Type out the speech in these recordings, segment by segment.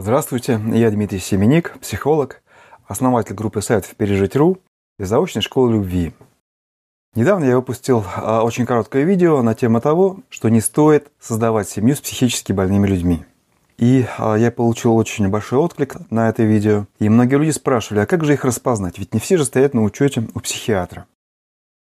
Здравствуйте, я Дмитрий Семеник, психолог, основатель группы сайтов «Пережить.ру» и заочной школы любви. Недавно я выпустил а, очень короткое видео на тему того, что не стоит создавать семью с психически больными людьми. И а, я получил очень большой отклик на это видео. И многие люди спрашивали, а как же их распознать? Ведь не все же стоят на учете у психиатра.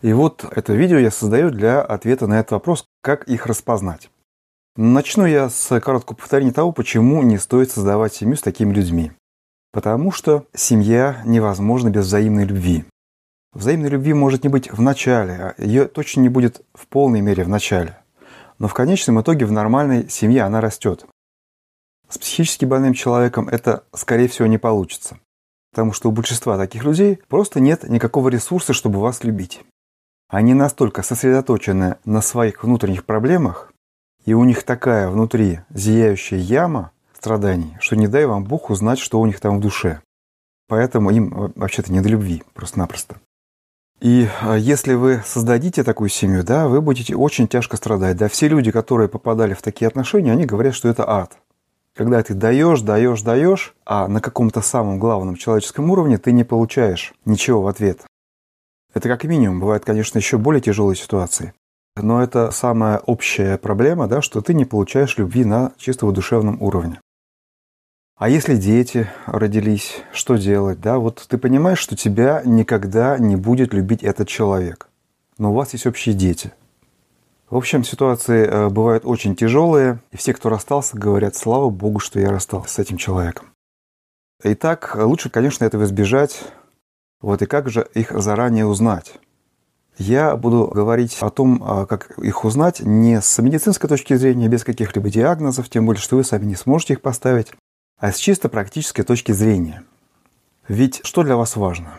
И вот это видео я создаю для ответа на этот вопрос, как их распознать. Начну я с короткого повторения того, почему не стоит создавать семью с такими людьми. Потому что семья невозможна без взаимной любви. Взаимной любви может не быть в начале, а ее точно не будет в полной мере в начале. Но в конечном итоге в нормальной семье она растет. С психически больным человеком это, скорее всего, не получится. Потому что у большинства таких людей просто нет никакого ресурса, чтобы вас любить. Они настолько сосредоточены на своих внутренних проблемах, и у них такая внутри зияющая яма страданий, что не дай вам Бог узнать, что у них там в душе. Поэтому им э, вообще-то не до любви, просто-напросто. И э, если вы создадите такую семью, да, вы будете очень тяжко страдать. Да, все люди, которые попадали в такие отношения, они говорят, что это ад. Когда ты даешь, даешь, даешь, а на каком-то самом главном человеческом уровне ты не получаешь ничего в ответ. Это как минимум. Бывают, конечно, еще более тяжелые ситуации. Но это самая общая проблема, да, что ты не получаешь любви на чисто душевном уровне. А если дети родились, что делать? Да? Вот ты понимаешь, что тебя никогда не будет любить этот человек. Но у вас есть общие дети. В общем, ситуации э, бывают очень тяжелые, и все, кто расстался, говорят, слава богу, что я расстался с этим человеком. Итак, лучше, конечно, этого избежать. Вот и как же их заранее узнать? Я буду говорить о том, а, как их узнать не с медицинской точки зрения, без каких-либо диагнозов, тем более, что вы сами не сможете их поставить, а с чисто практической точки зрения. Ведь что для вас важно?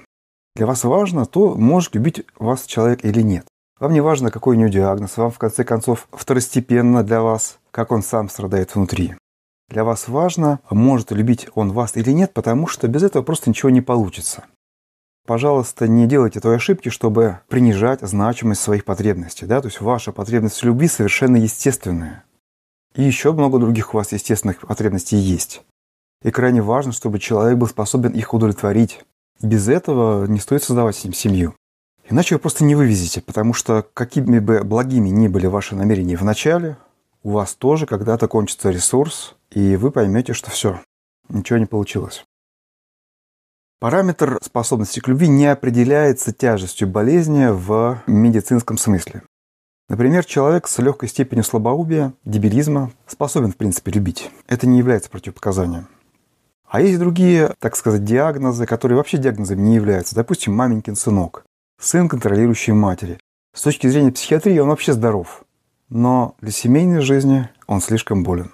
Для вас важно то, может любить вас человек или нет. Вам не важно, какой у него диагноз, вам в конце концов второстепенно для вас, как он сам страдает внутри. Для вас важно, может любить он вас или нет, потому что без этого просто ничего не получится. Пожалуйста, не делайте той ошибки, чтобы принижать значимость своих потребностей. Да? То есть ваша потребность в любви совершенно естественная. И еще много других у вас естественных потребностей есть. И крайне важно, чтобы человек был способен их удовлетворить. Без этого не стоит создавать с ним семью. Иначе вы просто не вывезете, потому что какими бы благими ни были ваши намерения в начале, у вас тоже когда-то кончится ресурс, и вы поймете, что все, ничего не получилось. Параметр способности к любви не определяется тяжестью болезни в медицинском смысле. Например, человек с легкой степенью слабоубия, дебилизма способен, в принципе, любить. Это не является противопоказанием. А есть другие, так сказать, диагнозы, которые вообще диагнозами не являются. Допустим, маменькин сынок, сын контролирующей матери. С точки зрения психиатрии он вообще здоров. Но для семейной жизни он слишком болен.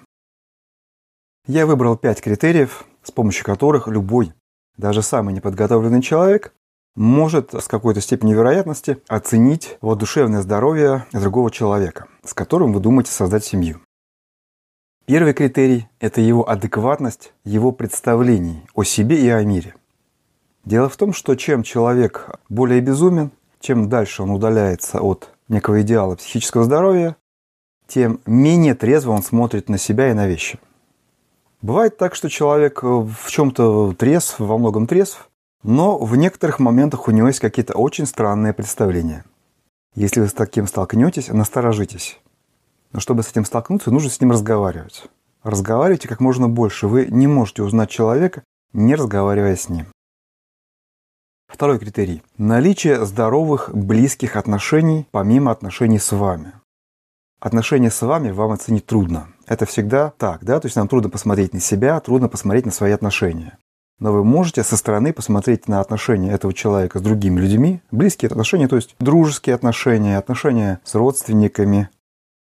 Я выбрал пять критериев, с помощью которых любой даже самый неподготовленный человек может с какой-то степенью вероятности оценить вот душевное здоровье другого человека, с которым вы думаете создать семью. Первый критерий – это его адекватность, его представлений о себе и о мире. Дело в том, что чем человек более безумен, чем дальше он удаляется от некого идеала психического здоровья, тем менее трезво он смотрит на себя и на вещи – Бывает так, что человек э, в чем-то трезв, во многом трезв, но в некоторых моментах у него есть какие-то очень странные представления. Если вы с таким столкнетесь, насторожитесь. Но чтобы с этим столкнуться, нужно с ним разговаривать. Разговаривайте как можно больше. Вы не можете узнать человека, не разговаривая с ним. Второй критерий. Наличие здоровых, близких отношений, помимо отношений с вами. Отношения с вами вам оценить трудно. Это всегда так, да? То есть нам трудно посмотреть на себя, трудно посмотреть на свои отношения. Но вы можете со стороны посмотреть на отношения этого человека с другими людьми, близкие отношения, то есть дружеские отношения, отношения с родственниками.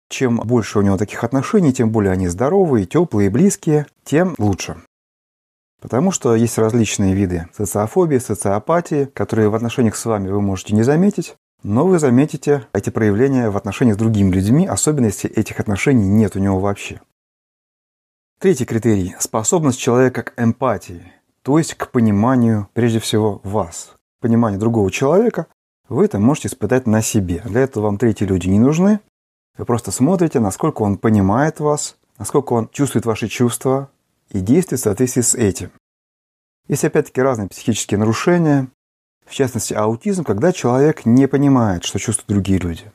Чем больше у него таких отношений, тем более они здоровые, теплые, близкие, тем лучше. Потому что есть различные виды социофобии, социопатии, которые в отношениях с вами вы можете не заметить, но вы заметите эти проявления в отношениях с другими людьми, особенно если этих отношений нет у него вообще. Третий критерий – способность человека к эмпатии, то есть к пониманию, прежде всего, вас. Понимание другого человека вы это можете испытать на себе. Для этого вам третьи люди не нужны. Вы просто смотрите, насколько он понимает вас, насколько он чувствует ваши чувства, и действовать в соответствии с этим. Есть опять-таки разные психические нарушения, в частности аутизм, когда человек не понимает, что чувствуют другие люди.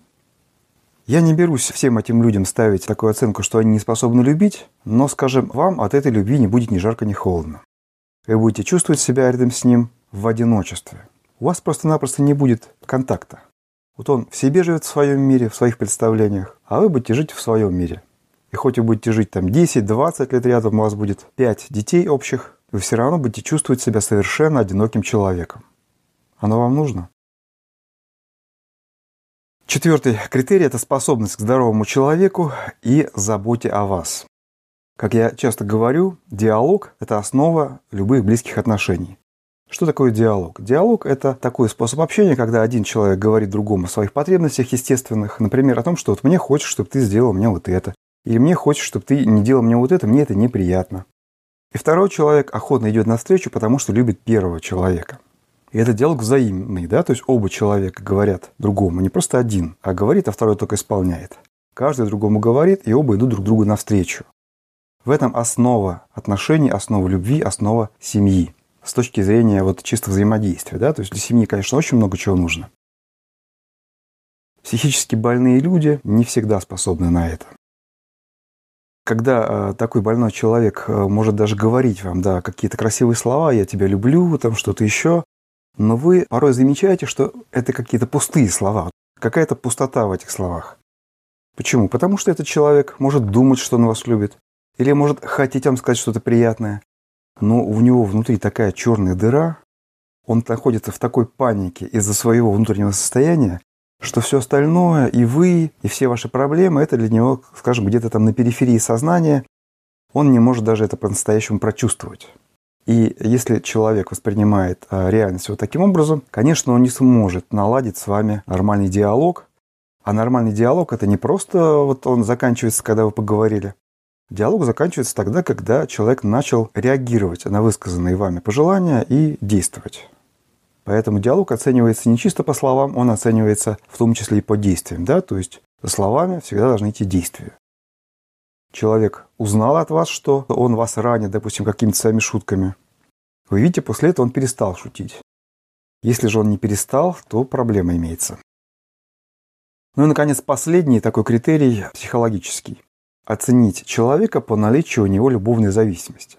Я не берусь всем этим людям ставить такую оценку, что они не способны любить, но, скажем, вам от этой любви не будет ни жарко, ни холодно. Вы будете чувствовать себя рядом с ним в одиночестве. У вас просто-напросто не будет контакта. Вот он в себе живет в своем мире, в своих представлениях, а вы будете жить в своем мире. И хоть вы будете жить там 10-20 лет рядом, у вас будет 5 детей общих, вы все равно будете чувствовать себя совершенно одиноким человеком. Оно вам нужно? Четвертый критерий – это способность к здоровому человеку и заботе о вас. Как я часто говорю, диалог – это основа любых близких отношений. Что такое диалог? Диалог – это такой способ общения, когда один человек говорит другому о своих потребностях естественных, например, о том, что вот мне хочется, чтобы ты сделал мне вот это, или мне хочется, чтобы ты не делал мне вот это, мне это неприятно. И второй человек охотно идет навстречу, потому что любит первого человека. И это диалог взаимный, да, то есть оба человека говорят другому, не просто один, а говорит, а второй только исполняет. Каждый другому говорит, и оба идут друг другу навстречу. В этом основа отношений, основа любви, основа семьи. С точки зрения вот чисто взаимодействия, да, то есть для семьи, конечно, очень много чего нужно. Психически больные люди не всегда способны на это. Когда э, такой больной человек э, может даже говорить вам, да, какие-то красивые слова, я тебя люблю, там что-то еще, но вы порой замечаете, что это какие-то пустые слова, какая-то пустота в этих словах. Почему? Потому что этот человек может думать, что он вас любит, или может хотеть вам сказать что-то приятное, но у него внутри такая черная дыра, он находится в такой панике из-за своего внутреннего состояния, что все остальное, и вы, и все ваши проблемы, это для него, скажем, где-то там на периферии сознания, он не может даже это по-настоящему прочувствовать. И если человек воспринимает а, реальность вот таким образом, конечно, он не сможет наладить с вами нормальный диалог. А нормальный диалог это не просто вот он заканчивается, когда вы поговорили. Диалог заканчивается тогда, когда человек начал реагировать на высказанные вами пожелания и действовать. Поэтому диалог оценивается не чисто по словам, он оценивается в том числе и по действиям. Да? То есть за словами всегда должны идти действия человек узнал от вас, что он вас ранит, допустим, какими-то своими шутками, вы видите, после этого он перестал шутить. Если же он не перестал, то проблема имеется. Ну и, наконец, последний такой критерий психологический. Оценить человека по наличию у него любовной зависимости.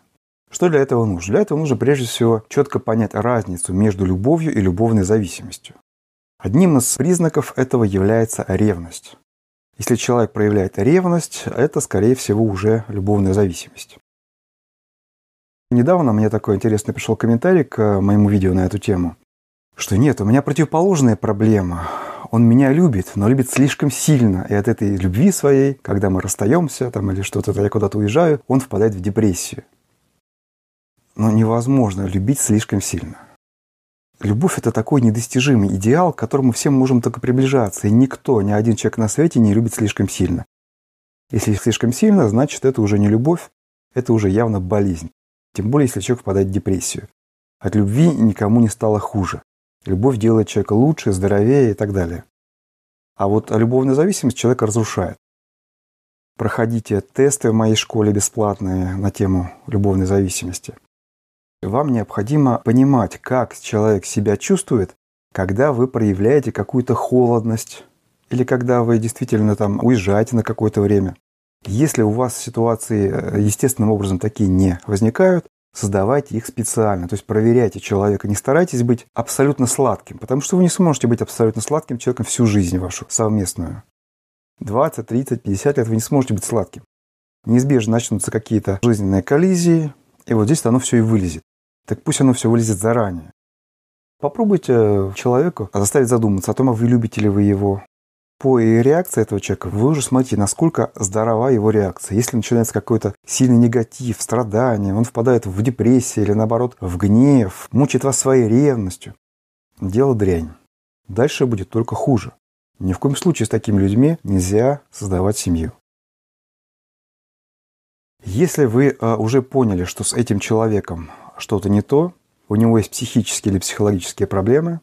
Что для этого нужно? Для этого нужно прежде всего четко понять разницу между любовью и любовной зависимостью. Одним из признаков этого является ревность. Если человек проявляет ревность, это, скорее всего, уже любовная зависимость. Недавно мне такой интересный пришел комментарий к моему видео на эту тему, что нет, у меня противоположная проблема. Он меня любит, но любит слишком сильно. И от этой любви своей, когда мы расстаемся там, или что-то, я куда-то уезжаю, он впадает в депрессию. Но невозможно любить слишком сильно. Любовь – это такой недостижимый идеал, к которому все можем только приближаться, и никто, ни один человек на свете не любит слишком сильно. Если слишком сильно, значит, это уже не любовь, это уже явно болезнь. Тем более, если человек впадает в депрессию. От любви никому не стало хуже. Любовь делает человека лучше, здоровее и так далее. А вот любовная зависимость человека разрушает. Проходите тесты в моей школе бесплатные на тему любовной зависимости – вам необходимо понимать, как человек себя чувствует, когда вы проявляете какую-то холодность или когда вы действительно там уезжаете на какое-то время. Если у вас ситуации э, естественным образом такие не возникают, создавайте их специально. То есть проверяйте человека. Не старайтесь быть абсолютно сладким, потому что вы не сможете быть абсолютно сладким человеком всю жизнь вашу совместную. 20, 30, 50 лет вы не сможете быть сладким. Неизбежно начнутся какие-то жизненные коллизии, и вот здесь оно все и вылезет. Так пусть оно все вылезет заранее. Попробуйте человеку заставить задуматься о том, а вы любите ли вы его. По реакции этого человека вы уже смотрите, насколько здорова его реакция. Если начинается какой-то сильный негатив, страдание, он впадает в депрессию или наоборот в гнев, мучает вас своей ревностью, дело дрянь. Дальше будет только хуже. Ни в коем случае с такими людьми нельзя создавать семью. Если вы э, уже поняли, что с этим человеком что-то не то, у него есть психические или психологические проблемы,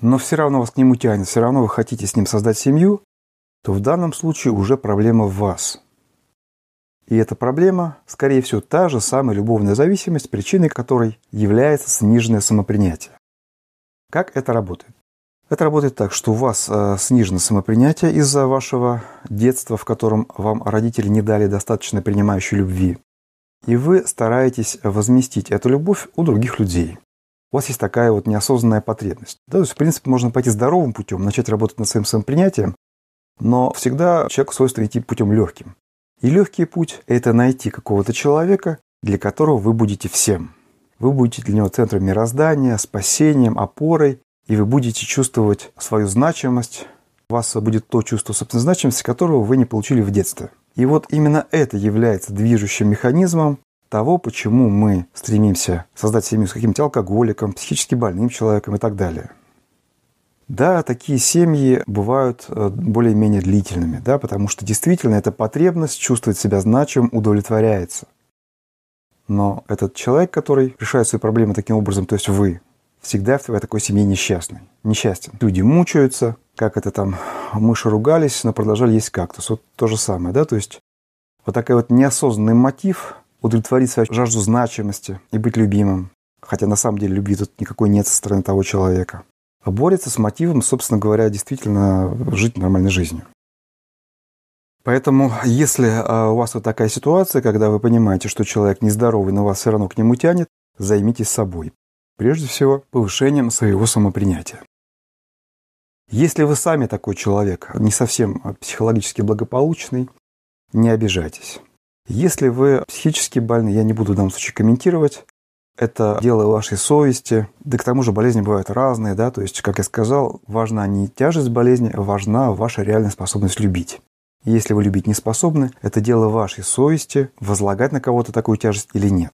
но все равно вас к нему тянет, все равно вы хотите с ним создать семью, то в данном случае уже проблема в вас. И эта проблема, скорее всего, та же самая любовная зависимость, причиной которой является сниженное самопринятие. Как это работает? Это работает так, что у вас э, снижено самопринятие из-за вашего детства, в котором вам родители не дали достаточно принимающей любви. И вы стараетесь возместить эту любовь у других людей. У вас есть такая вот неосознанная потребность. Да, то есть, в принципе, можно пойти здоровым путем, начать работать над своим самопринятием, но всегда человеку свойственно идти путем легким. И легкий путь – это найти какого-то человека, для которого вы будете всем. Вы будете для него центром мироздания, спасением, опорой, и вы будете чувствовать свою значимость. У вас будет то чувство собственной значимости, которого вы не получили в детстве. И вот именно это является движущим механизмом того, почему мы стремимся создать семью с каким-то алкоголиком, психически больным человеком и так далее. Да, такие семьи бывают э, более-менее длительными, да, потому что действительно эта потребность чувствовать себя значимым удовлетворяется. Но этот человек, который решает свои проблемы таким образом, то есть вы, всегда в такой семье несчастный, несчастен. Люди мучаются, как это там, мыши ругались, но продолжали есть кактус. Вот то же самое, да, то есть вот такой вот неосознанный мотив удовлетворить свою жажду значимости и быть любимым. Хотя на самом деле любви тут никакой нет со стороны того человека а борется с мотивом, собственно говоря, действительно жить нормальной жизнью. Поэтому, если а, у вас вот такая ситуация, когда вы понимаете, что человек нездоровый, но вас все равно к нему тянет, займитесь собой. Прежде всего, повышением своего самопринятия. Если вы сами такой человек, не совсем психологически благополучный, не обижайтесь. Если вы психически больны, я не буду в данном случае комментировать, это дело вашей совести. Да к тому же болезни бывают разные, да, то есть, как я сказал, важна не тяжесть болезни, важна ваша реальная способность любить. Если вы любить не способны, это дело вашей совести, возлагать на кого-то такую тяжесть или нет.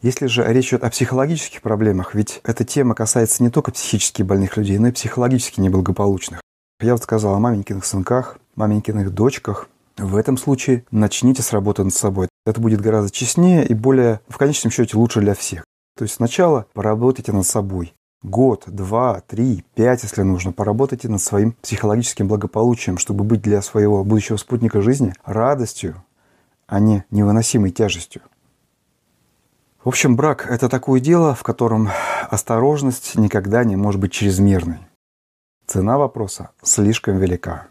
Если же речь идет о психологических проблемах, ведь эта тема касается не только психически больных людей, но и психологически неблагополучных. Я вот сказал о маменькиных сынках, маменькиных дочках. В этом случае начните с работы над собой. Это будет гораздо честнее и более, в конечном счете, лучше для всех. То есть сначала поработайте над собой. Год, два, три, пять, если нужно, поработайте над своим психологическим благополучием, чтобы быть для своего будущего спутника жизни радостью, а не невыносимой тяжестью. В общем, брак – это такое дело, в котором осторожность никогда не может быть чрезмерной. Цена вопроса слишком велика.